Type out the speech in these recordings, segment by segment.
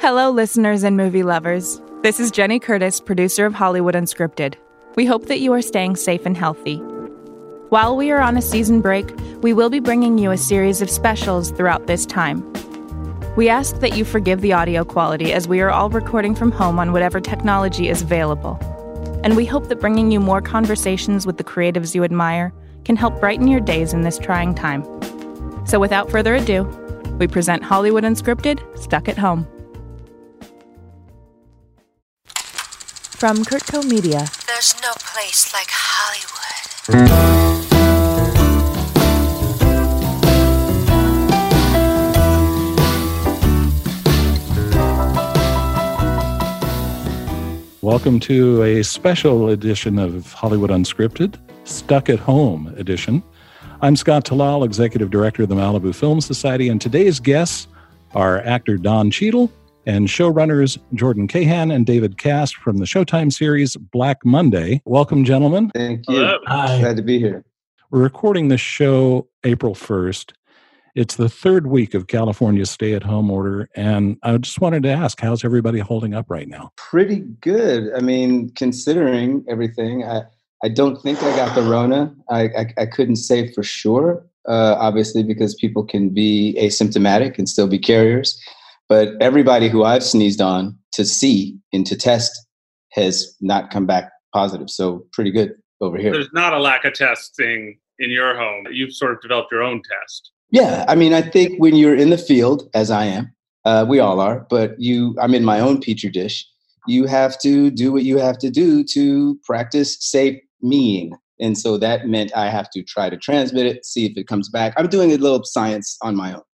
Hello, listeners and movie lovers. This is Jenny Curtis, producer of Hollywood Unscripted. We hope that you are staying safe and healthy. While we are on a season break, we will be bringing you a series of specials throughout this time. We ask that you forgive the audio quality as we are all recording from home on whatever technology is available. And we hope that bringing you more conversations with the creatives you admire can help brighten your days in this trying time. So without further ado, we present Hollywood Unscripted Stuck at Home. From Kurtco Media. There's no place like Hollywood. Welcome to a special edition of Hollywood Unscripted, Stuck at Home edition. I'm Scott Talal, Executive Director of the Malibu Film Society, and today's guests are actor Don Cheadle and showrunners Jordan Cahan and David Caspe from the Showtime series Black Monday. Welcome, gentlemen. Thank you. Hello. Glad to be here. We're recording this show April 1st. It's the third week of California's stay at home order. And I just wanted to ask, how's everybody holding up right now? Pretty good. I mean, considering everything, I, I don't think I got the Rona. I, I, I couldn't say for sure, uh, obviously, because people can be asymptomatic and still be carriers. But everybody who I've sneezed on to see and to test has not come back positive. So pretty good over here. There's not a lack of testing in your home. You've sort of developed your own test. Yeah, I mean, I think when you're in the field, as I am, uh, we all are, but you, I'm in my own petri dish. You have to do what you have to do to practice safe meing. And so that meant I have to try to transmit it, see if it comes back. I'm doing a little science on my own, you know. Yeah.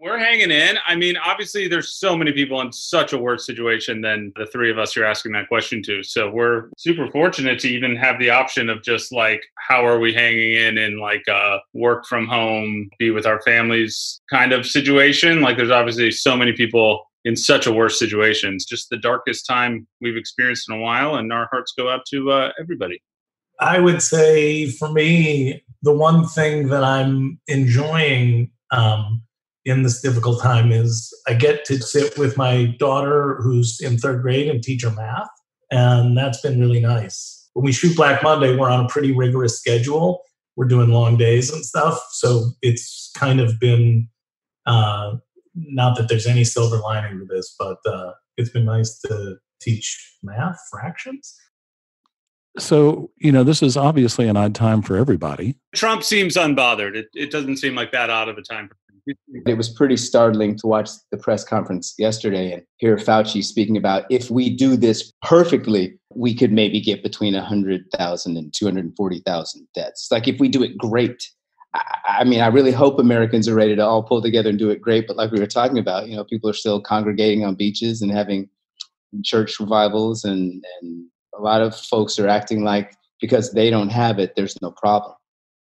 We're hanging in. I mean, obviously, there's so many people in such a worse situation than the three of us you're asking that question to. So we're super fortunate to even have the option of just like, how are we hanging in in like a work from home, be with our families kind of situation? Like, there's obviously so many people in such a worse situation. It's just the darkest time we've experienced in a while, and our hearts go out to uh, everybody. I would say for me, the one thing that I'm enjoying um, in this difficult time is I get to sit with my daughter who's in third grade and teach her math. And that's been really nice. When we shoot Black Monday, we're on a pretty rigorous schedule. We're doing long days and stuff. So it's kind of been, uh, not that there's any silver lining to this, but uh, it's been nice to teach math, fractions. So, you know, this is obviously an odd time for everybody. Trump seems unbothered. It, it doesn't seem like that out of a time. It was pretty startling to watch the press conference yesterday and hear Fauci speaking about if we do this perfectly, we could maybe get between 100,000 and 240,000 deaths. Like if we do it great. I, mean, I really hope Americans are ready to all pull together and do it great. But like we were talking about, you know, people are still congregating on beaches and having church revivals, and, and a lot of folks are acting like because they don't have it, there's no problem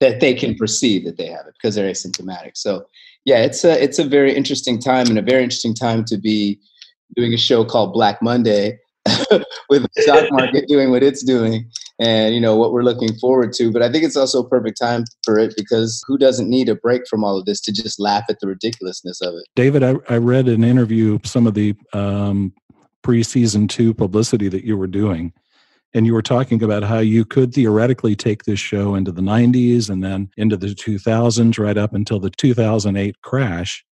that they can perceive that they have it because they're asymptomatic. So yeah, it's a it's a very interesting time and a very interesting time to be doing a show called Black Monday with the stock market doing what it's doing and you know what we're looking forward to. But I think it's also a perfect time for it because who doesn't need a break from all of this to just laugh at the ridiculousness of it? David, I, I read an interview, some of the um, pre season two publicity that you were doing and you were talking about how you could theoretically take this show into the 90s and then into the 2000s right up until the 2008 crash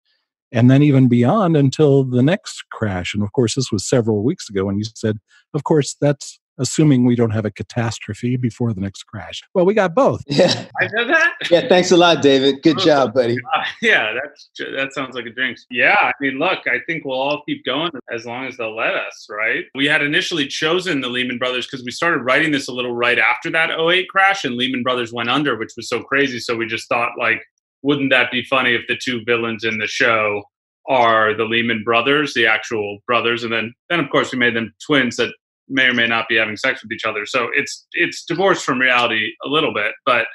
and then even beyond until the next crash. And of course this was several weeks ago and you said of course that's assuming we don't have a catastrophe before the next crash well we got both Yeah. I said that? Yeah, thanks a lot, David. Good job, buddy. Uh, yeah, that's that sounds like a drink. Yeah, I mean, look, I think we'll all keep going as long as they'll let us, right? We had initially chosen the Lehman Brothers because we started writing this a little right after that 08 crash and Lehman Brothers went under, which was so crazy. So we just thought like, wouldn't that be funny if the two villains in the show are the Lehman brothers, the actual brothers, and then then of course we made them twins that may or may not be having sex with each other. So it's it's divorced from reality a little bit, but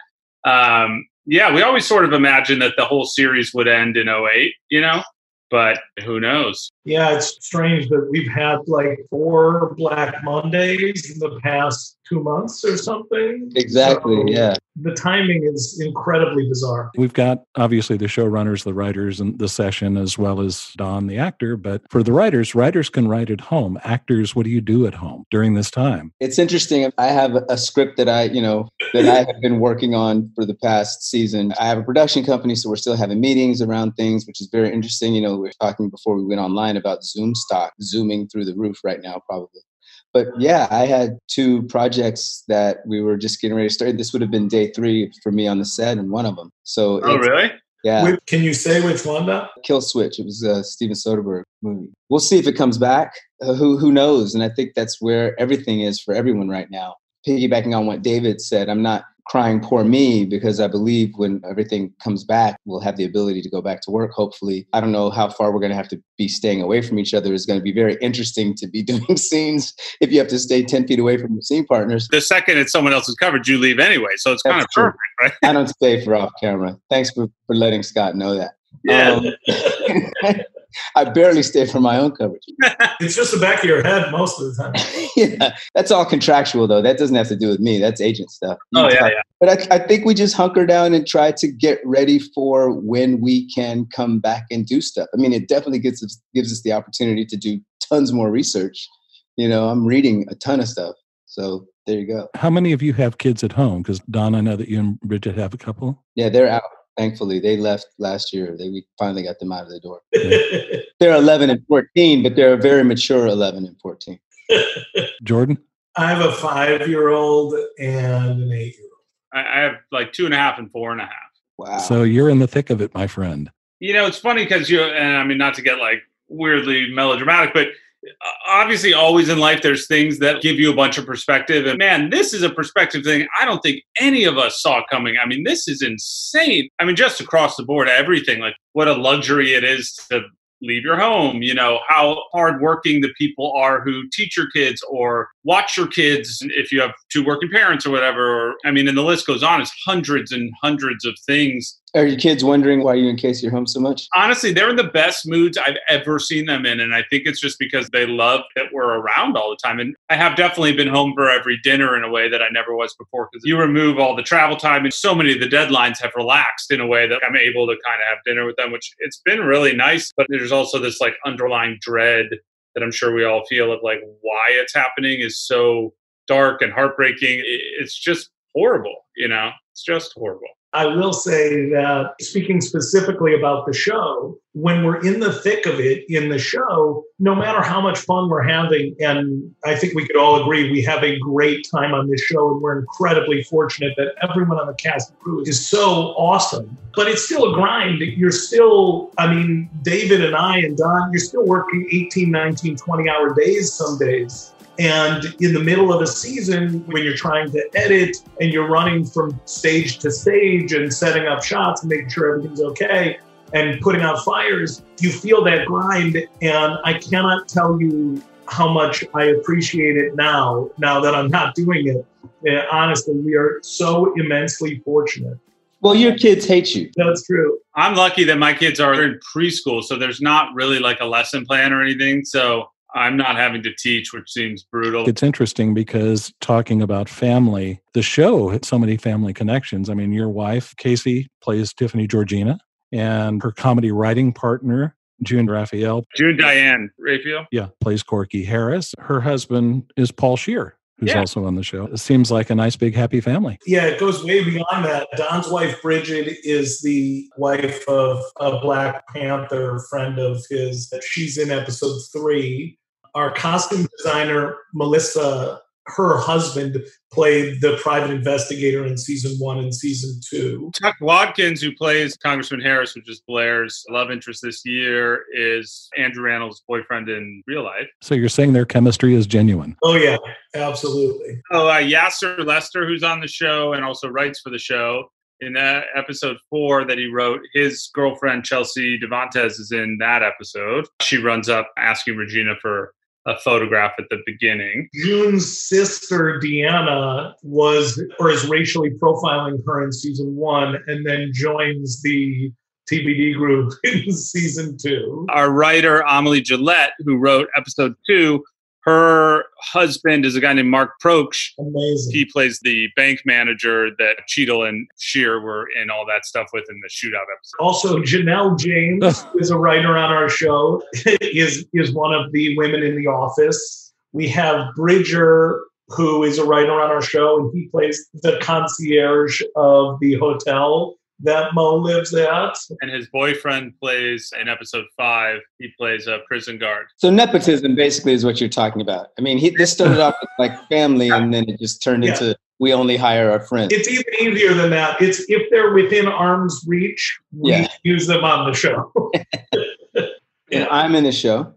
um, yeah, we always sort of imagined that the whole series would end in 08, you know? But who knows? Yeah, it's strange that we've had like four Black Mondays in the past two months or something. Exactly. So yeah. The timing is incredibly bizarre. We've got obviously the showrunners, the writers, and the session, as well as Don, the actor. But for the writers, writers can write at home. Actors, what do you do at home during this time? It's interesting. I have a script that I, you know, that I have been working on for the past season. I have a production company, so we're still having meetings around things, which is very interesting. You know, we were talking before we went online about Zoom stock zooming through the roof right now, probably. But yeah, I had two projects that we were just getting ready to start. This would have been day three for me on the set, and one of them. So, Oh, really? yeah, Wait, Can you say which one though? Kill Switch. It was a Steven Soderbergh movie. We'll see if it comes back. Uh, who who knows? And I think that's where everything is for everyone right now. Piggybacking on what David said, I'm not crying poor me because I believe when everything comes back, we'll have the ability to go back to work. Hopefully, I don't know how far we're going to have to be staying away from each other. It's going to be very interesting to be doing scenes if you have to stay 10 feet away from your scene partners. The second it's someone else's coverage, you leave anyway. So it's kind of true. perfect, right? I don't stay for off camera. Thanks for, for letting Scott know that. Yeah. Um, I barely stay for my own coverage. It's just the back of your head most of the time. yeah, that's all contractual though. That doesn't have to do with me. That's agent stuff. You oh, yeah, talk- yeah. But I, I think we just hunker down and try to get ready for when we can come back and do stuff. I mean, it definitely gives us gives us the opportunity to do tons more research. You know, I'm reading a ton of stuff. So there you go. How many of you have kids at home? Because Don, I know that you and Bridget have a couple. Yeah, they're out. Thankfully, they left last year. They we finally got them out of the door. They're 11 and 14, but they're a very mature 11 and 14. Jordan? I have a five year old and an eight year old. I, I have like two and a half and four and a half. Wow. So you're in the thick of it, my friend. You know, it's funny because you, and I mean, not to get like weirdly melodramatic, but obviously, always in life, there's things that give you a bunch of perspective. And man, this is a perspective thing I don't think any of us saw coming. I mean, this is insane. I mean, just across the board, everything like what a luxury it is to leave your home, you know, how hardworking the people are who teach your kids or watch your kids if you have two working parents or whatever. Or, I mean, and the list goes on. It's hundreds and hundreds of things Are your kids wondering why you in case you're home so much? honestly, they're in the best moods I've ever seen them in. And I think it's just because they love that we're around all the time. And I have definitely been home for every dinner in a way that I never was before because you remove all the travel time and so many of the deadlines have relaxed in a way that I'm able to kind of have dinner with them, which it's been really nice. But there's also this like underlying dread that I'm sure we all feel of like why it's happening is so dark and heartbreaking. It's just horrible, you know? It's just horrible. I will say that speaking specifically about the show, when we're in the thick of it in the show, no matter how much fun we're having, and I think we could all agree we have a great time on this show, and we're incredibly fortunate that everyone on the cast and crew is so awesome. But it's still a grind. You're still, I mean, David and I and Don, you're still working 18, 19, 20 hour days some days. And in the middle of a season, when you're trying to edit and you're running from stage to stage and setting up shots and making sure everything's okay and putting out fires, you feel that grind. And I cannot tell you how much I appreciate it now, now that I'm not doing it. And honestly, we are so immensely fortunate. Well, your kids hate you. That's true. I'm lucky that my kids are in preschool, so there's not really like a lesson plan or anything. So I'm not having to teach, which seems brutal. It's interesting because talking about family, the show had so many family connections. I mean, your wife, Casey, plays Tiffany Georgina, and her comedy writing partner, June Raphael, June Diane Raphael. yeah, plays Corky Harris. Her husband is Paul Scheer, who's Yeah. also on the show. It seems like a nice, big, happy family. Yeah, it goes way beyond that. Don's wife, Bridget, is the wife of a Black Panther friend of his. She's in episode three. Our costume designer, Melissa, her husband played the private investigator in season one and season two. Tuck Watkins, who plays Congressman Harris, which is Blair's love interest this year, is Andrew Rannells' boyfriend in real life. So you're saying their chemistry is genuine. Oh, yeah, absolutely. Oh, uh, Yassir Lester, who's on the show and also writes for the show. In uh, episode four that he wrote, his girlfriend Chelsea Devantez is in that episode. She runs up asking Regina for a photograph at the beginning. June's sister Deanna was or is racially profiling her in season one, and then joins the TBD group in season two. Our writer, Amelie Gillette, who wrote episode two, her husband is a guy named Mark Proksch. Amazing. He plays the bank manager that Cheadle and Scheer were in all that stuff with in the shootout episode. Also, Janelle James is a writer on our show. is is one of the women in the office. We have Bridger, who is a writer on our show, and he plays the concierge of the hotel that Mo lives at. And his boyfriend plays in episode five, he plays a prison guard. So nepotism basically is what you're talking about. I mean, he, this started off with like family, and then it just turned Yeah. into we only hire our friends. It's even easier than that. It's if they're within arm's reach, we Yeah. use them on the show. And I'm in the show.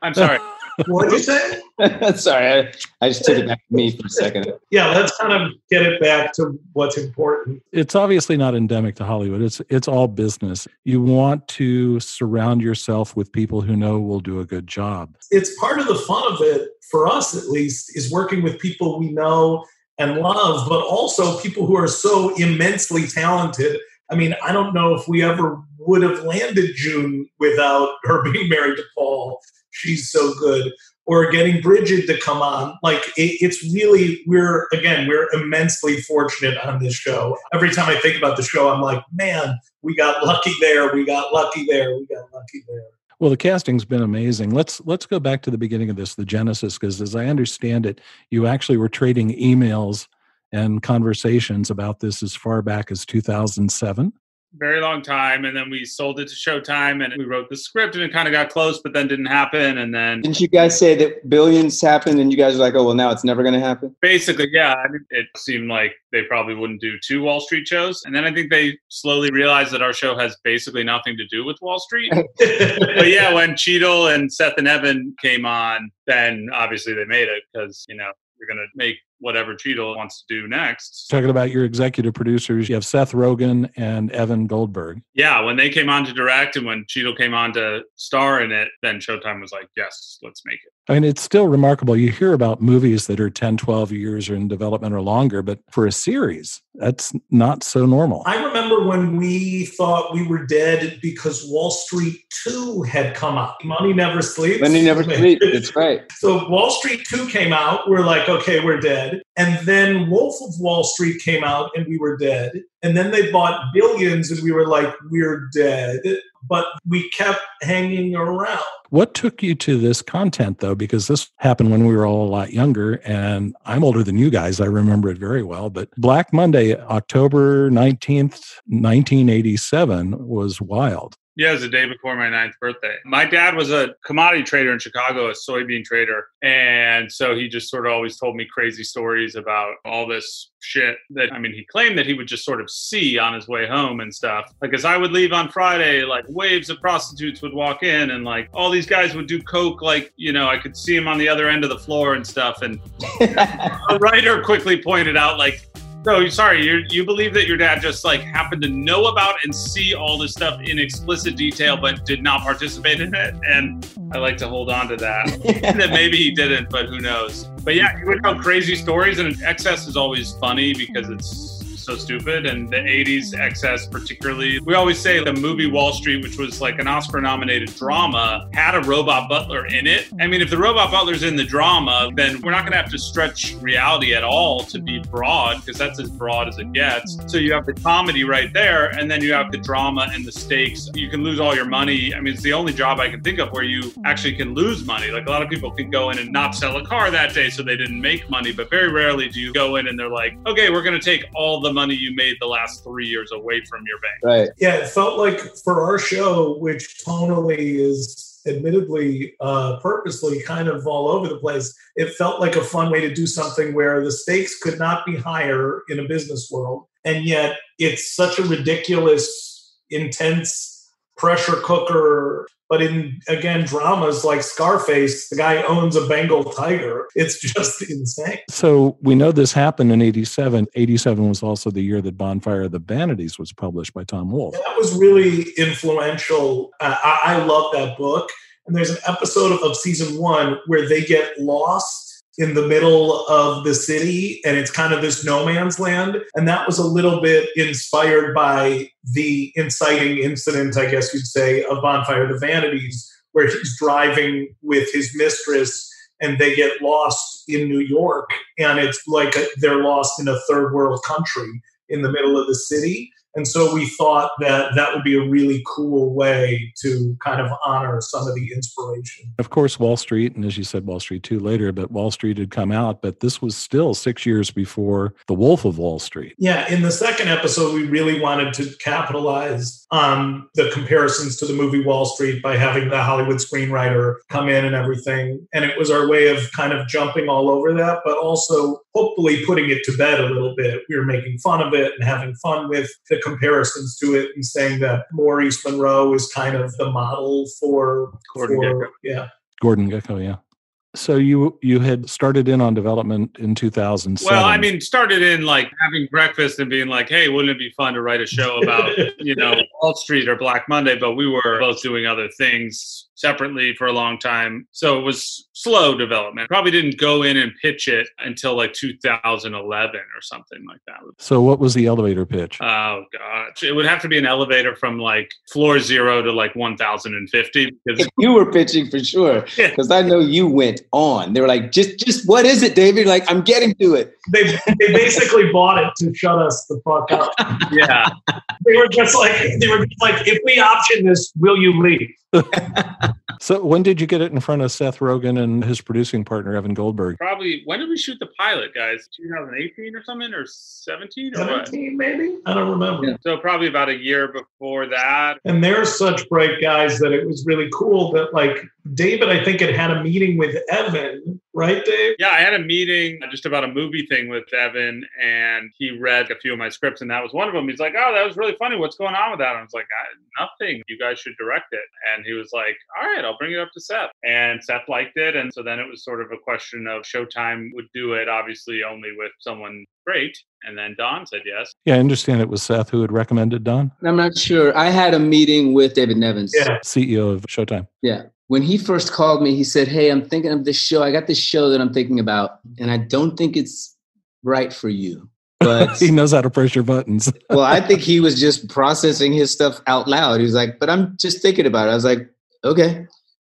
I'm sorry. What'd you say? Sorry, I, I just took it back to me for a second. Yeah, let's kind of get it back to what's important. it's obviously not endemic to Hollywood. It's it's all business. You want to surround yourself with people who know will do a good job. It's part of the fun of it, for us at least, is working with people we know and love, but also people who are so immensely talented. I mean, I don't know if we ever would have landed June without her being married to Paul. She's so good. Or getting Bridget to come on. Like, it, it's really, we're, again, we're immensely fortunate on this show. Every time I think about the show, I'm like, man, we got lucky there. We got lucky there. We got lucky there. Well, the casting's been amazing. Let's let's go back to the beginning of this, the genesis, because as I understand it, you actually were trading emails and conversations about this as far back as 2007. Very long time. And then we sold it to Showtime and we wrote the script and it kind of got close, but then didn't happen. And then Didn't you guys say that billions happened, and you guys are like, oh well, now it's never going to happen? basically, yeah, I mean, it seemed like they probably wouldn't do two Wall Street shows. And then I think they slowly realized that our show has basically nothing to do with Wall Street. but yeah, when Cheadle and Seth and Evan came on, then obviously they made it because, you know, you're going to make whatever Cheadle wants to do next. Talking about your executive producers, you have Seth Rogen and Evan Goldberg. Yeah, when they came on to direct and when Cheadle came on to star in it, then Showtime was like, yes, let's make it. I mean, it's still remarkable. You hear about movies that are 10, 12 years or in development or longer, but for a series, that's not so normal. I remember when we thought we were dead because Wall Street 2 had come out. Money Never Sleeps. Money never sleeps. That's right. So Wall Street 2 came out. We're like, okay, we're dead. And then Wolf of Wall Street came out and we were dead. And then they bought billions and we were like, we're dead. But we kept hanging around. What took you to this content, though? Because this happened when we were all a lot younger, and I'm older than you guys. I remember it very well. But Black Monday, October 19th, 1987, was wild. Yeah, it was the day before my ninth birthday. My dad was a commodity trader in Chicago, a soybean trader. And so he just sort of always told me crazy stories about all this shit that, I mean, he claimed that he would just sort of see on his way home and stuff. Like, as I would leave on Friday, like waves of prostitutes would walk in and like all these guys would do coke. Like, you know, I could see him on the other end of the floor and stuff. And a writer quickly pointed out, like, so sorry, you you believe that your dad just like happened to know about and see all this stuff in explicit detail, but did not participate in it, and I like to hold on to that. that maybe he didn't, but who knows? But yeah, he would tell crazy stories, and excess is always funny because it's so stupid. And the '80s excess, particularly, we always say the movie Wall Street, which was like an Oscar-nominated drama, had a robot butler in it. I mean, if the robot butler's in the drama, then we're not going to have to stretch reality at all to be broad because that's as broad as it gets. So you have the comedy right there, and then you have the drama and the stakes. You can lose all your money. I mean, it's the only job I can think of where you actually can lose money. Like a lot of people can go in and not sell a car that day, so they didn't make money. But very rarely do you go in and they're like, okay, we're going to take all the money you made the last three years away from your bank. Right. Yeah, it felt like for our show, which tonally is admittedly uh, purposely kind of all over the place, it felt like a fun way to do something where the stakes could not be higher in a business world. And yet it's such a ridiculous, intense pressure cooker. But in, again, dramas like Scarface, the guy owns a Bengal tiger. It's just insane. So we know this happened in 87. 87 was also the year that Bonfire of the Vanities was published by Tom Wolfe. That was really influential. Uh, I, I love that book. And there's an episode of, of season one where they get lost in the middle of the city and it's kind of this no man's land. And that was a little bit inspired by the inciting incident, I guess you'd say, of Bonfire the Vanities, where he's driving with his mistress and they get lost in New York. And it's like they're lost in a third world country in the middle of the city. And so we thought that that would be a really cool way to kind of honor some of the inspiration. Of course, Wall Street, and as you said, Wall Street 2 later, but Wall Street had come out, but this was still six years before The Wolf of Wall Street. Yeah, in the second episode, we really wanted to capitalize on the comparisons to the movie Wall Street by having the Hollywood screenwriter come in and everything. And it was our way of kind of jumping all over that, but also hopefully putting it to bed a little bit. We were making fun of it and having fun with the comparisons to it and saying that Maurice Monroe is kind of the model for Gordon for, Gekko. yeah. Gordon Gekko, yeah. So you you had started in on development in 2007. Well, I mean, started in like having breakfast and being like, "Hey, wouldn't it be fun to write a show about you know Wall Street or Black Monday?" But we were both doing other things separately for a long time, so it was slow development. Probably didn't go in and pitch it until like 2011 or something like that. so what was the elevator pitch? Oh gosh, it would have to be an elevator from like floor zero to like 1,050 because you were pitching for sure because I know you went on. They were like, just, just what is it, David? Like, I'm getting to it. They, they basically bought it to shut us the fuck up. yeah, They were just like they were just like, if we option this, will you leave? So when did you get it in front of Seth Rogen and his producing partner Evan Goldberg? probably. When did we shoot the pilot, guys? 2018 or something, or 17 or what? 17 maybe? I don't remember. Yeah. So probably about a year before that. And they're such bright guys that it was really cool that like David, I think had had a meeting with Evan, right, Dave? Yeah, I had a meeting uh, just about a movie thing with Evan, and he read a few of my scripts, and that was one of them. He's like, "Oh, that was really funny. What's going on with that?" And I was like, I, "Nothing. You guys should direct it." And he was like, "All right, I'll bring it up to Seth." And Seth liked it, and so then it was sort of a question of Showtime would do it, obviously only with someone great. And then Don said yes. Yeah, I understand it was Seth who had recommended Don, I'm not sure. I had a meeting with David Nevins. Yeah. CEO of Showtime. Yeah. When he first called me, he said, Hey, I'm thinking of this show. I got this show that I'm thinking about, and I don't think it's right for you. But he knows how to press your buttons. well, I think he was just processing his stuff out loud. He was like, But I'm just thinking about it. I was like, Okay.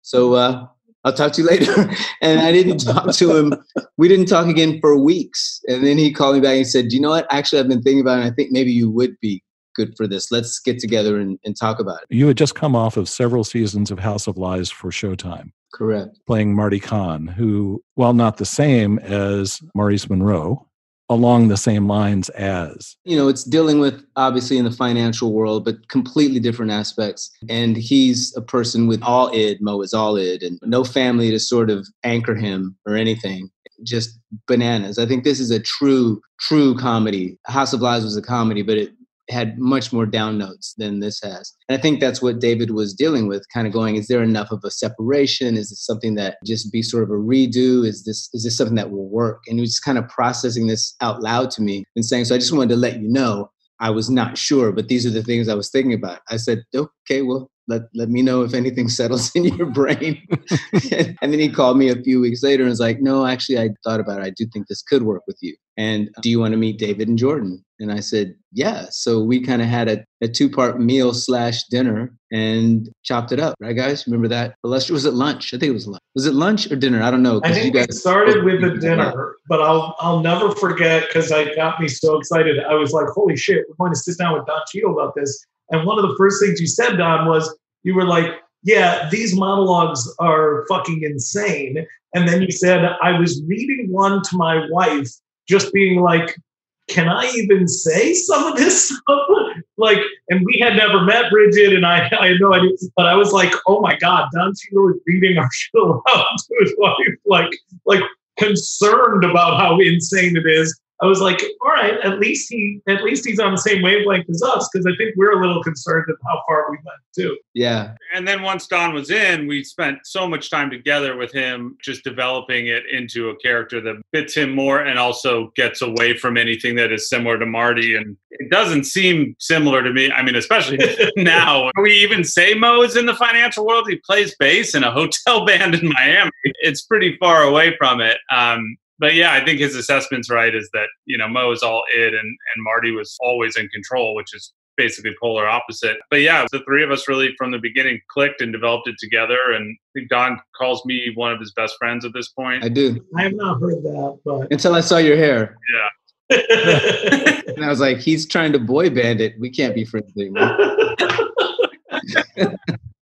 So uh, I'll talk to you later. and I didn't talk to him. We didn't talk again for weeks. And then he called me back and said, You know what? Actually, I've been thinking about it. And I think maybe you would be good for this. Let's get together and, and talk about it. You had just come off of several seasons of House of Lies for Showtime, Correct. playing Marty Kaan, who, while not the same as Maurice Monroe, along the same lines as. you know it's dealing with obviously in the financial world but completely different aspects. And he's a person with all id mo is all id and no family to sort of anchor him or anything. Just bananas. I think this is a true true comedy. House of lies was a comedy but it had much more down notes than this has. And i think that's what david was dealing with kind of going is there enough of a separation? Is this something that just be sort of a redo? Is this is this something that will work? And he was just kind of processing this out loud to me and saying so i just wanted to let you know I was not sure, but these are the things I was thinking about. I said, okay, well, let, let me know if anything settles in your brain. and then he called me a few weeks later and was like, no, actually, I thought about it. I do think this could work with you. And do you want to meet David and Jordan? And I said, yeah. So we kind of had a, a two part meal slash dinner and chopped it up. Right, guys? Remember that? Illustrious, was it lunch? I think it was lunch. Was it lunch or dinner? I don't know. I think you we started with the dinner, but I'll I'll never forget because I got me so excited. I was like, "Holy shit, we're going to sit down with Don Cheadle about this." And one of the first things you said, Don, was you were like, "Yeah, these monologues are fucking insane." And then you said, "I was reading one to my wife, just being like." Can I even say some of this stuff? like, and we had never met Bridget, and I, I had no idea. But I was like, oh my God, Don Cheadle is reading our show out to his wife, like, like concerned about how insane it is. I was like, all right, at least he at least he's on the same wavelength as us because I think we're a little concerned of how far we went too. Yeah. And then once Don was in, we spent so much time together with him, just developing it into a character that fits him more and also gets away from anything that is similar to Marty. And it doesn't seem similar to me. I mean, especially now. We even say Mo is in the financial world. He plays bass in a hotel band in Miami. It's pretty far away from it. Um, but yeah, I think his assessment's right. Is that you know Mo is all id, and and Marty was always in control, which is basically polar opposite. But yeah, the three of us really from the beginning clicked and developed it together. And I think Don calls me one of his best friends at this point. I do. I have not heard that, but Until I saw your hair. Yeah. And I was like, he's trying to boy band it. We can't be friends anymore.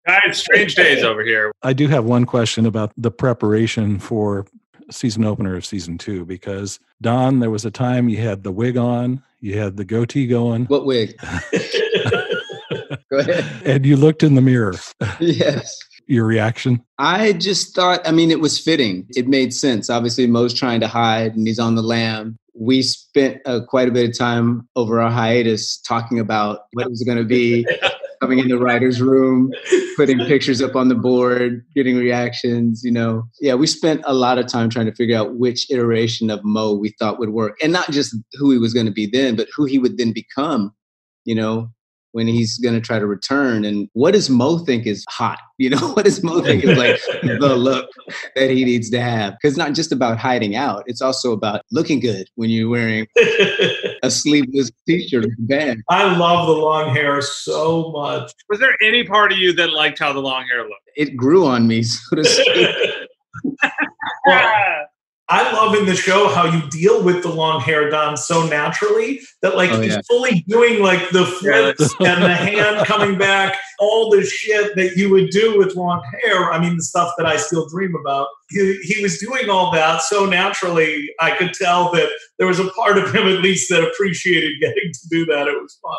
Guys, strange days over here. I do have one question about the preparation for season opener of season two because Don, there was a time you had the wig on, you had the goatee going, What wig? Go ahead. and you looked in the mirror. Yes. Your reaction? I just thought, I mean, it was fitting. It made sense. Obviously, Mo's trying to hide and he's on the lam. We spent uh, quite a bit of time over our hiatus talking about what it was going to be, coming in the writer's room, putting pictures up on the board, getting reactions, you know. Yeah, we spent a lot of time trying to figure out which iteration of Mo we thought would work. And not just who he was going to be then, but who he would then become, you know, when he's going to try to return. And what does Mo think is hot? You know, what does Mo think is like the look that he needs to have? Because it's not just about hiding out, it's also about looking good when you're wearing a sleeveless t shirt band. I love the long hair so much. Was there any part of you that liked how the long hair looked? It grew on me, so to speak. Well, I love in the show how you deal with the long hair Don so naturally that like Oh, he's yeah. fully doing like the flips and the hand coming back, all the shit that you would do with long hair. I mean, the stuff that I still dream about. He, he was doing all that so naturally. I could tell that there was a part of him at least that appreciated getting to do that. It was fun.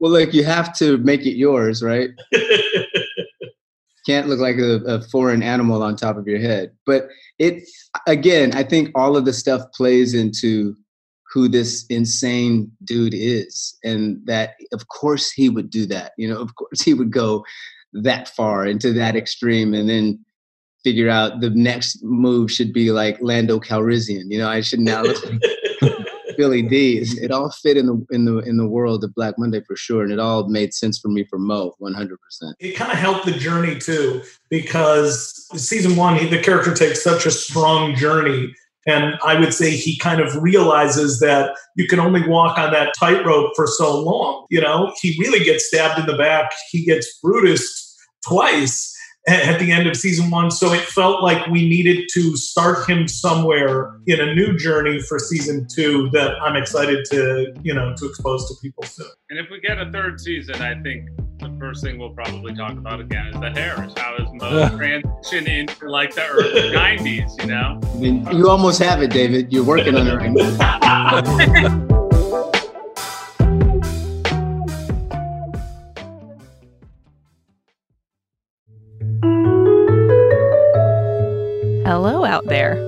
well, like you have to make it yours, right? can't look like a, a foreign animal on top of your head. But it again, I think all of the stuff plays into who this insane dude is, and that of course he would do that. You know, of course he would go that far into that extreme, and then figure out the next move should be like Lando Calrissian. You know, I should now like Billy Dee. It all fit in the in the in the world of Black Monday for sure, and it all made sense for me for Mo, one hundred percent. it kind of helped the journey too because season one he, the character takes such a strong journey and i would say he kind of realizes that you can only walk on that tightrope for so long you know he really gets stabbed in the back he gets brutus twice at the end of season one so it felt like we needed to start him somewhere in a new journey for season two that i'm excited to you know to expose to people soon And if we get a third season, I think the first thing we'll probably talk about again is the hair. Is how does Mo transition into like the early '90s? You know, I mean, you almost have it, David. You're working on it right now. Hello out there.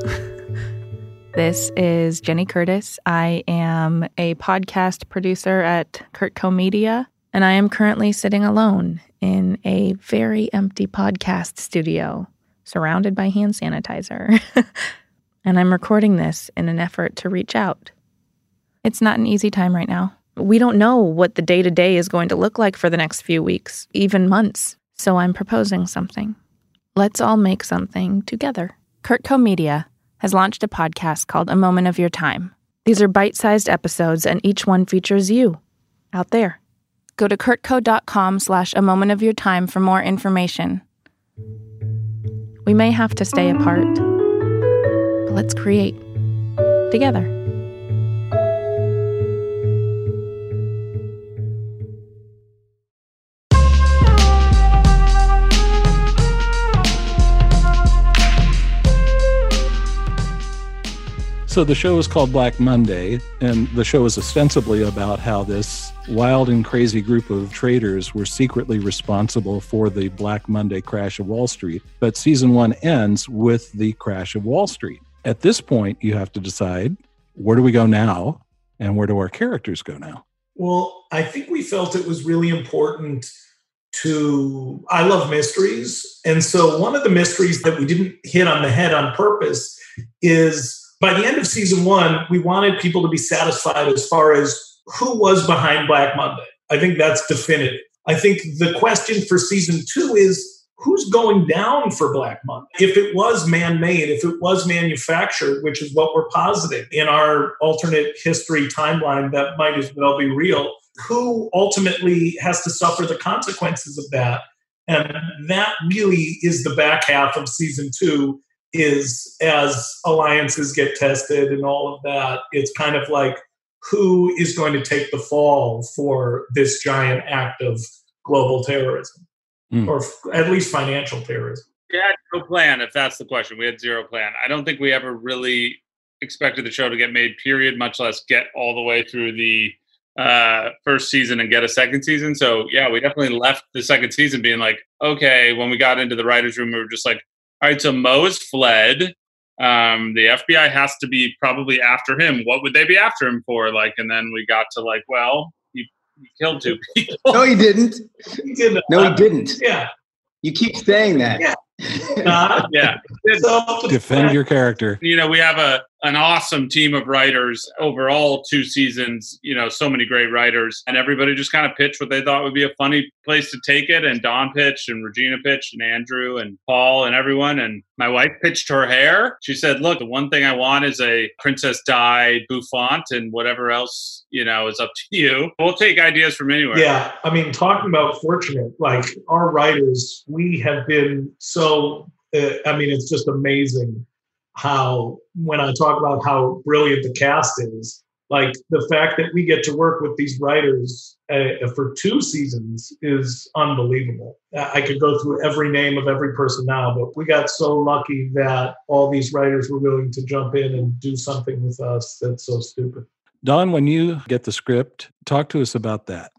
this is Jenny Curtis. I am a podcast producer at Kurtco Media, and I am currently sitting alone in a very empty podcast studio, surrounded by hand sanitizer. and I'm recording this in an effort to reach out. It's not an easy time right now. We don't know what the day to day is going to look like for the next few weeks, even months. So I'm proposing something. Let's all make something together. Kurtco Media has launched a podcast called A Moment of Your Time. These are bite sized episodes, and each one features you out there. Go to kurtco.com slash a moment of your time for more information. We may have to stay apart, but let's create together. So the show is called Black Monday, and the show is ostensibly about how this wild and crazy group of traders were secretly responsible for the Black Monday crash of Wall Street. But season one ends with the crash of Wall Street. At this point, you have to decide where do we go now? And where do our characters go now? Well, I think we felt it was really important to. I love mysteries. And so one of the mysteries that we didn't hit on the head on purpose is by the end of season one, we wanted people to be satisfied as far as who was behind Black Monday. I think that's definitive. I think the question for season two is who's going down for Black Monday? If it was man made, if it was manufactured, which is what we're positing in our alternate history timeline, that might as well be real, who ultimately has to suffer the consequences of that? And that really is the back half of season two is as alliances get tested and all of that, it's kind of like who is going to take the fall for this giant act of global terrorism mm. or f- at least financial terrorism. We had no plan, if that's the question. We had zero plan. I don't think we ever really expected the show to get made, period, much less get all the way through the uh, first season and get a second season. So, yeah, we definitely left the second season being like, okay, when we got into the writer's room, we were just like, all right, so Mo has fled. Um, the FBI has to be probably after him. What would they be after him for? Like, and then we got to like, well, he killed two people. No, he didn't. He didn't. No, he didn't. Yeah. You keep saying that. Yeah. Uh, yeah. Defend your character. You know, we have a an awesome team of writers over all two seasons. You know, so many great writers, and everybody just kind of pitched what they thought would be a funny place to take it. And Don pitched, and Regina pitched, and Andrew, and Paul, and everyone. And my wife pitched her hair. She said, "Look, the one thing I want is a Princess Di bouffant, and whatever else you know is up to you. We'll take ideas from anywhere." Yeah, I mean, talking about fortunate, like our writers, we have been so. Uh, I mean, it's just amazing how when I talk about how brilliant the cast is, like the fact that we get to work with these writers uh, for two seasons is unbelievable. I could go through every name of every person now, but we got so lucky that all these writers were willing to jump in and do something with us that's so stupid. Don, when you get the script, talk to us about that.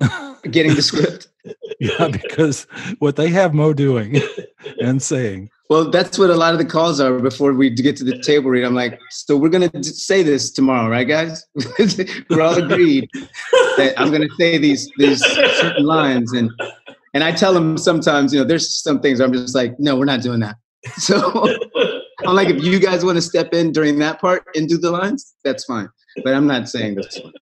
Getting the script. yeah, because what they have Mo doing and saying well, that's what a lot of the calls are before we get to the table read. I'm like, so we're going to say this tomorrow, right, guys? we're all agreed that I'm going to say these these certain lines, and and I tell them sometimes, you know, there's some things I'm just like, no, we're not doing that. So I'm like, if you guys want to step in during that part and do the lines, that's fine. But I'm not saying this one.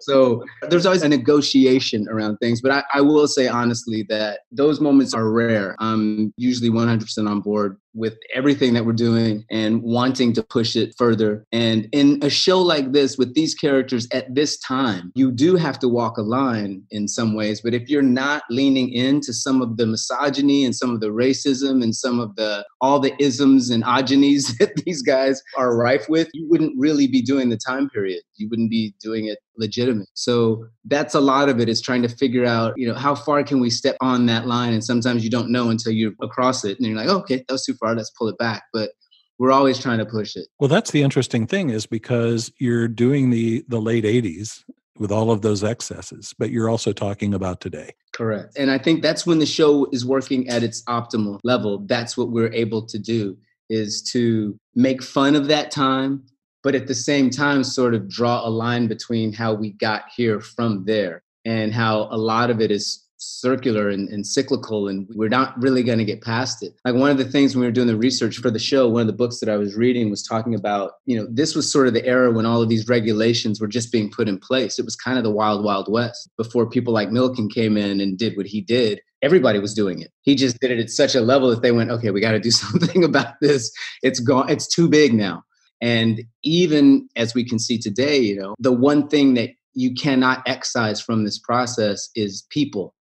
So there's always a negotiation around things. But I, I will say honestly that those moments are rare. I'm usually 100% on board with everything that we're doing and wanting to push it further. And in a show like this, with these characters at this time, you do have to walk a line in some ways. But if you're not leaning into some of the misogyny and some of the racism and some of the all the isms and ogenies that these guys are rife with, you wouldn't really be doing the time period. You wouldn't be doing it legitimate. So that's a lot of it is trying to figure out, you know, how far can we step on that line? And sometimes you don't know until you're across it and you're like, oh, okay, that was too far, let's pull it back. But we're always trying to push it. Well, that's the interesting thing is because you're doing the the late 80s with all of those excesses, but you're also talking about today. Correct. And I think that's when the show is working at its optimal level. That's what we're able to do is to make fun of that time but at the same time sort of draw a line between how we got here from there and how a lot of it is circular and, and cyclical and we're not really going to get past it. Like one of the things when we were doing the research for the show one of the books that i was reading was talking about you know this was sort of the era when all of these regulations were just being put in place. It was kind of the wild wild west. Before people like milken came in and did what he did everybody was doing it. He just did it at such a level that they went okay we got to do something about this. It's gone it's too big now and even as we can see today, you know, the one thing that you cannot excise from this process is people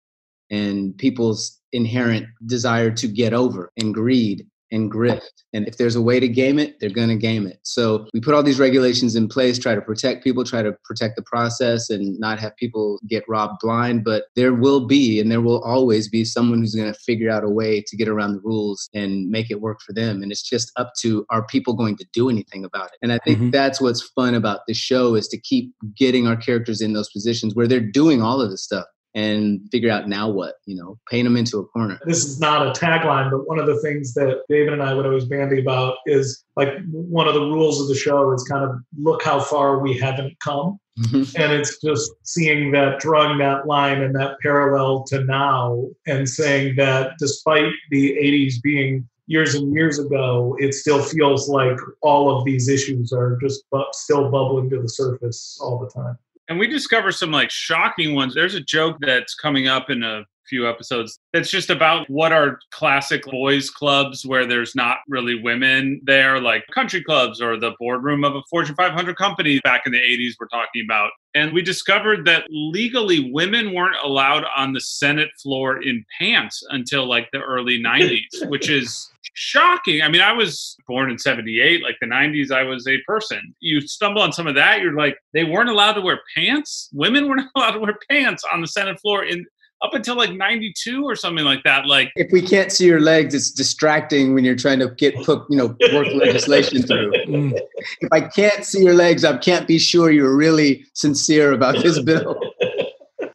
and people's inherent desire to get over and greed and grift. And if there's a way to game it, they're going to game it. So we put all these regulations in place, try to protect people, try to protect the process and not have people get robbed blind. But there will be, and there will always be someone who's going to figure out a way to get around the rules and make it work for them. And it's just up to are people going to do anything about it? And I think mm-hmm. that's what's fun about the show is to keep getting our characters in those positions where they're doing all of this stuff and figure out now what, you know, paint them into a corner. This is not a tagline, but one of the things that David and I would always bandy about is like one of the rules of the show is kind of look how far we haven't come. Mm-hmm. And it's just seeing that, drawing that line and that parallel to now, and saying that despite the 80s being years and years ago, it still feels like all of these issues are just bu- still bubbling to the surface all the time. And we discover some like shocking ones. There's a joke that's coming up in a few episodes. That's just about what are classic boys clubs where there's not really women there like country clubs or the boardroom of a fortune 500 company back in the 80s we're talking about. And we discovered that legally women weren't allowed on the senate floor in pants until like the early 90s which is shocking. I mean i was born in 78 like the 90s i was a person. You stumble on some of that you're like they weren't allowed to wear pants? Women weren't allowed to wear pants on the senate floor in up until like 92 or something like that like If we can't see your legs, it's distracting when you're trying to get put, you know, work legislation through. Mm. If I can't see your legs, I can't be sure you're really sincere about this bill.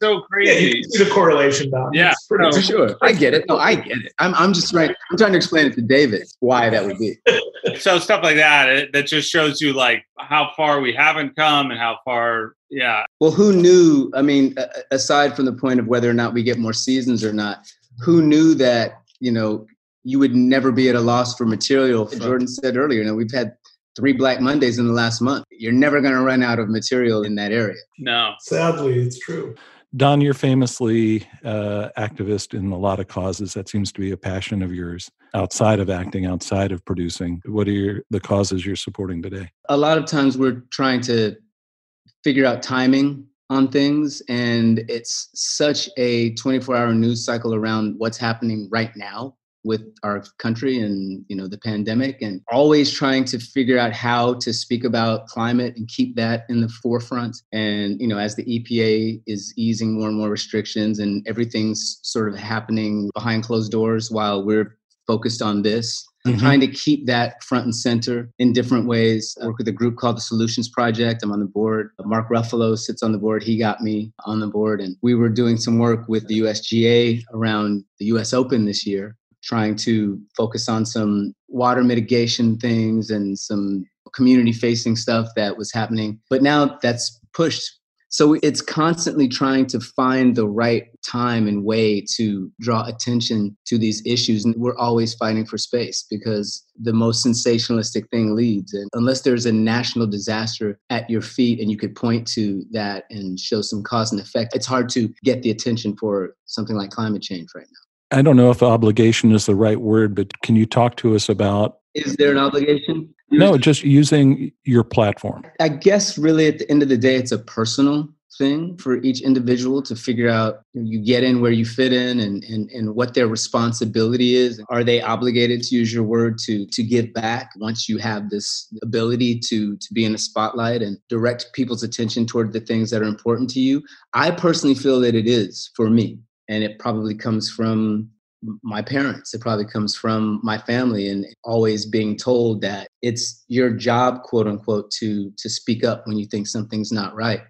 So Yeah, you crazy can see the correlation, Don. Yeah, It's pretty no. For sure. I get it. No, I get it. I'm, I'm just trying, I'm trying to explain it to David why that would be. so stuff like that it, that just shows you like how far we haven't come and how far yeah Well, who knew? I mean, a- a- aside from the point of whether or not we get more seasons or not, who knew that, you know, you would never be at a loss for material? Jordan said earlier, you know, we've had three Black Mondays in the last month. You're never going to run out of material in that area. no Sadly, it's true. Don, you're famously uh, activist in a lot of causes. That seems to be a passion of yours outside of acting, outside of producing. What are your, the causes you're supporting today? a lot of times we're trying to figure out timing on things and it's such a 24 hour news cycle around what's happening right now with our country and you know the pandemic and always trying to figure out how to speak about climate and keep that in the forefront and you know as the EPA is easing more and more restrictions and everything's sort of happening behind closed doors while we're focused on this Mhm. trying to keep that front and center in different ways. I work with a group called the Solutions Project. I'm on the board. Mark Ruffalo sits on the board. He got me on the board. And we were doing some work with the USGA around the US Open this year, trying to focus on some water mitigation things and some community facing stuff that was happening. But now that's pushed so it's constantly trying to find the right time and way to draw attention to these issues. And we're always fighting for space because the most sensationalistic thing leads. And unless there's a national disaster at your feet and you could point to that and show some cause and effect, it's hard to get the attention for something like climate change right now. I don't know if obligation is the right word, but can you talk to us about Is there an obligation? no, just using your platform? I guess really at the end of the day, it's a personal thing for each individual to figure out you get in where you fit in and, and, and what their responsibility is. Are they obligated to use your word to to give back once you have this ability to to be in the spotlight and direct people's attention toward the things that are important to you? I personally feel that it is for me. And it probably comes from my parents. It probably comes from my family and always being told that it's your job, quote unquote, to to speak up when you think something's not right.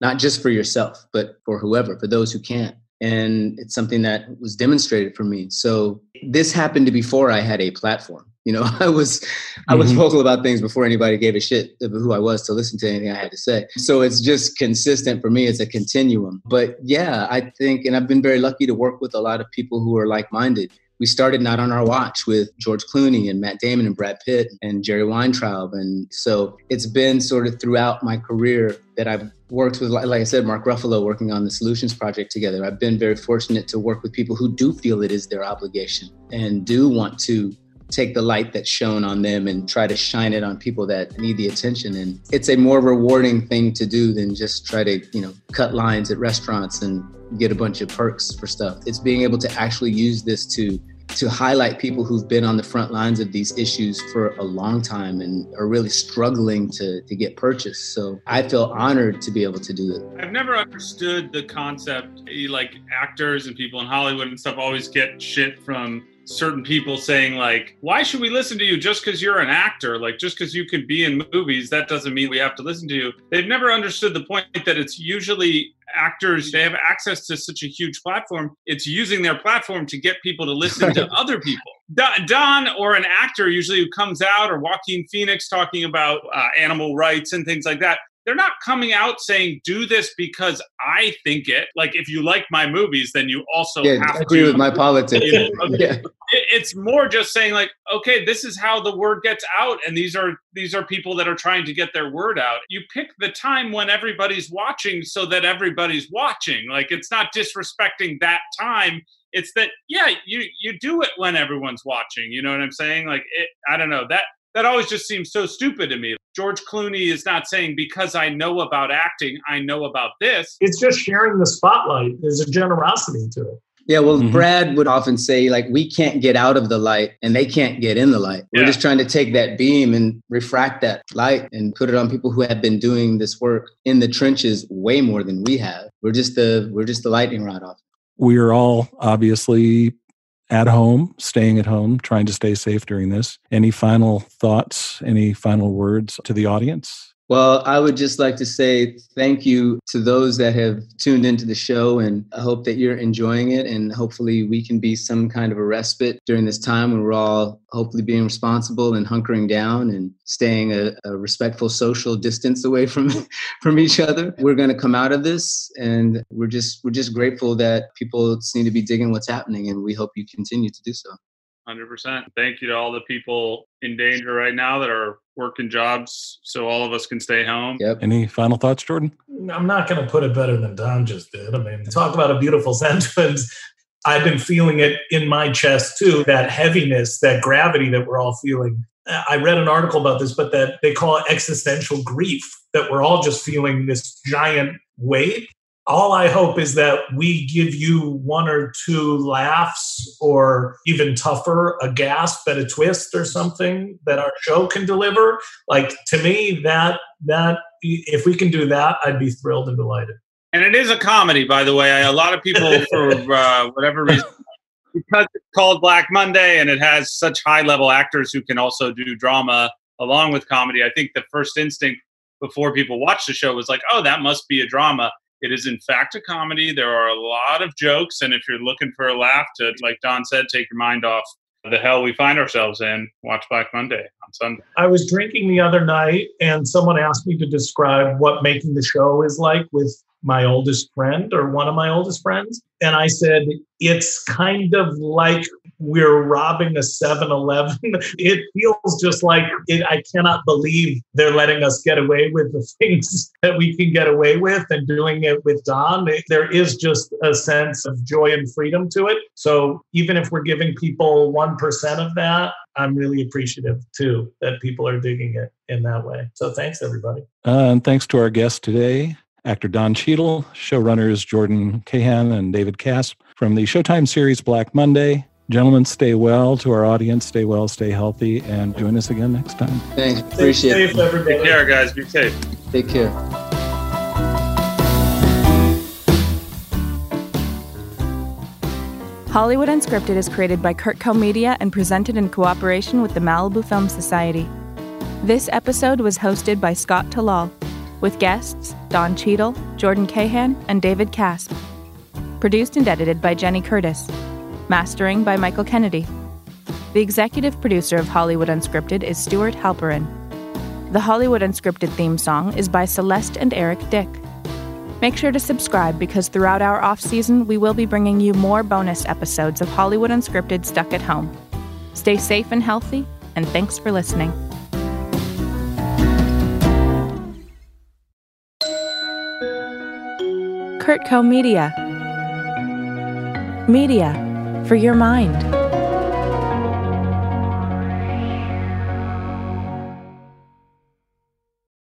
Not just for yourself, but for whoever, for those who can't. And it's something that was demonstrated for me. So this happened before I had a platform. You know, I was I was mm-hmm. vocal about things before anybody gave a shit who I was to listen to anything I had to say. So it's just consistent for me. It's a continuum. But yeah, I think, and I've been very lucky to work with a lot of people who are like-minded. We started not on our watch with George Clooney and Matt Damon and Brad Pitt and Jerry Weintraub. And so it's been sort of throughout my career that I've worked with, like like I said, Mark Ruffalo working on the Solutions Project together. I've been very fortunate to work with people who do feel it is their obligation and do want to take the light that's shown on them and try to shine it on people that need the attention. And it's a more rewarding thing to do than just try to you know cut lines at restaurants and get a bunch of perks for stuff. It's being able to actually use this to to highlight people who've been on the front lines of these issues for a long time and are really struggling to to get purchased. So i feel honored to be able to do it. I've never understood the concept. Like actors and people in Hollywood and stuff always get shit from certain people saying like why should we listen to you? Just because you're an actor like just because you can be in movies that doesn't mean we have to listen to you. They've never understood the point that it's usually actors they have access to such a huge platform it's using their platform to get people to listen to other people. Don, don, or an actor usually who comes out or joaquin phoenix talking about uh, animal rights and things like that they're not coming out saying do this because I think it. Like if you like my movies, then you also yeah, have agree to. with my politics. You know, yeah. it's more just saying like, okay, this is how the word gets out, and these are these are people that are trying to get their word out. You pick the time when everybody's watching, so that everybody's watching. Like it's not disrespecting that time. It's that yeah, you you do it when everyone's watching. You know what I'm saying? Like it, I don't know that that always just seems so stupid to me. George Clooney is not saying because I know about acting, I know about this. It's just sharing the spotlight. There's a generosity to it. Yeah, well, Mhm. Brad would often say, like, we can't get out of the light and they can't get in the light. We're just trying to take that beam and refract that light and put it on people who have been doing this work in the trenches way more than we have. We're just the we're just the lightning rod off. We are all obviously at home, staying at home, trying to stay safe during this. Any final thoughts, any final words to the audience? Well, I would just like to say thank you to those that have tuned into the show, and I hope that you're enjoying it. And hopefully, we can be some kind of a respite during this time when we're all hopefully being responsible and hunkering down and staying a, a respectful social distance away from from each other. We're going to come out of this, and we're just we're just grateful that people seem to be digging what's happening, and we hope you continue to do so. 100%. Thank you to all the people in danger right now that are working jobs so all of us can stay home. Yep. Any final thoughts, Jordan? I'm not going to put it better than Don just did. I mean, talk about a beautiful sentence. I've been feeling it in my chest too, that heaviness, that gravity that we're all feeling. I read an article about this, but that they call it existential grief, that we're all just feeling this giant weight. All I hope is that we give you one or two laughs or even tougher, a gasp at a twist or something that our show can deliver. Like to me, that that if we can do that, I'd be thrilled and delighted. And it is a comedy, by the way. A lot of people, for uh, whatever reason, because it's called Black Monday and it has such high level actors who can also do drama along with comedy, I think the first instinct before people watch the show was like, oh, that must be a drama. It is, in fact, a comedy. There are a lot of jokes. And if you're looking for a laugh to, like Don said, take your mind off the hell we find ourselves in, watch Black Monday on Sunday. I was drinking the other night and someone asked me to describe what making the show is like with my oldest friend or one of my oldest friends. And I said, it's kind of like we're robbing a 7 Eleven. It feels just like it, I cannot believe they're letting us get away with the things that we can get away with and doing it with Don. There is just a sense of joy and freedom to it. So even if we're giving people 1% of that, I'm really appreciative too that people are digging it in that way. So thanks, everybody. Uh, and thanks to our guest today, actor Don Cheadle, showrunners Jordan Cahan and David Caspe from the Showtime series Black Monday. Gentlemen, stay well. To our audience, stay well, stay healthy, and join us again next time. Thanks. Stay Appreciate safe, it. everybody. Take care, guys. Be safe. Take care. Hollywood Unscripted is created by Kurt Kurtco Media and presented in cooperation with the Malibu Film Society. This episode was hosted by Scott Talal, with guests Don Cheadle, Jordan Cahan, and David Caspe. Produced and edited by Jenny Curtis. Mastering by Michael Kennedy. The executive producer of Hollywood Unscripted is Stuart Halperin. The Hollywood Unscripted theme song is by Celeste and Eric Dick. Make sure to subscribe because throughout our off season, we will be bringing you more bonus episodes of Hollywood Unscripted Stuck at Home. Stay safe and healthy, and thanks for listening. Kurtco Media. Media for your mind.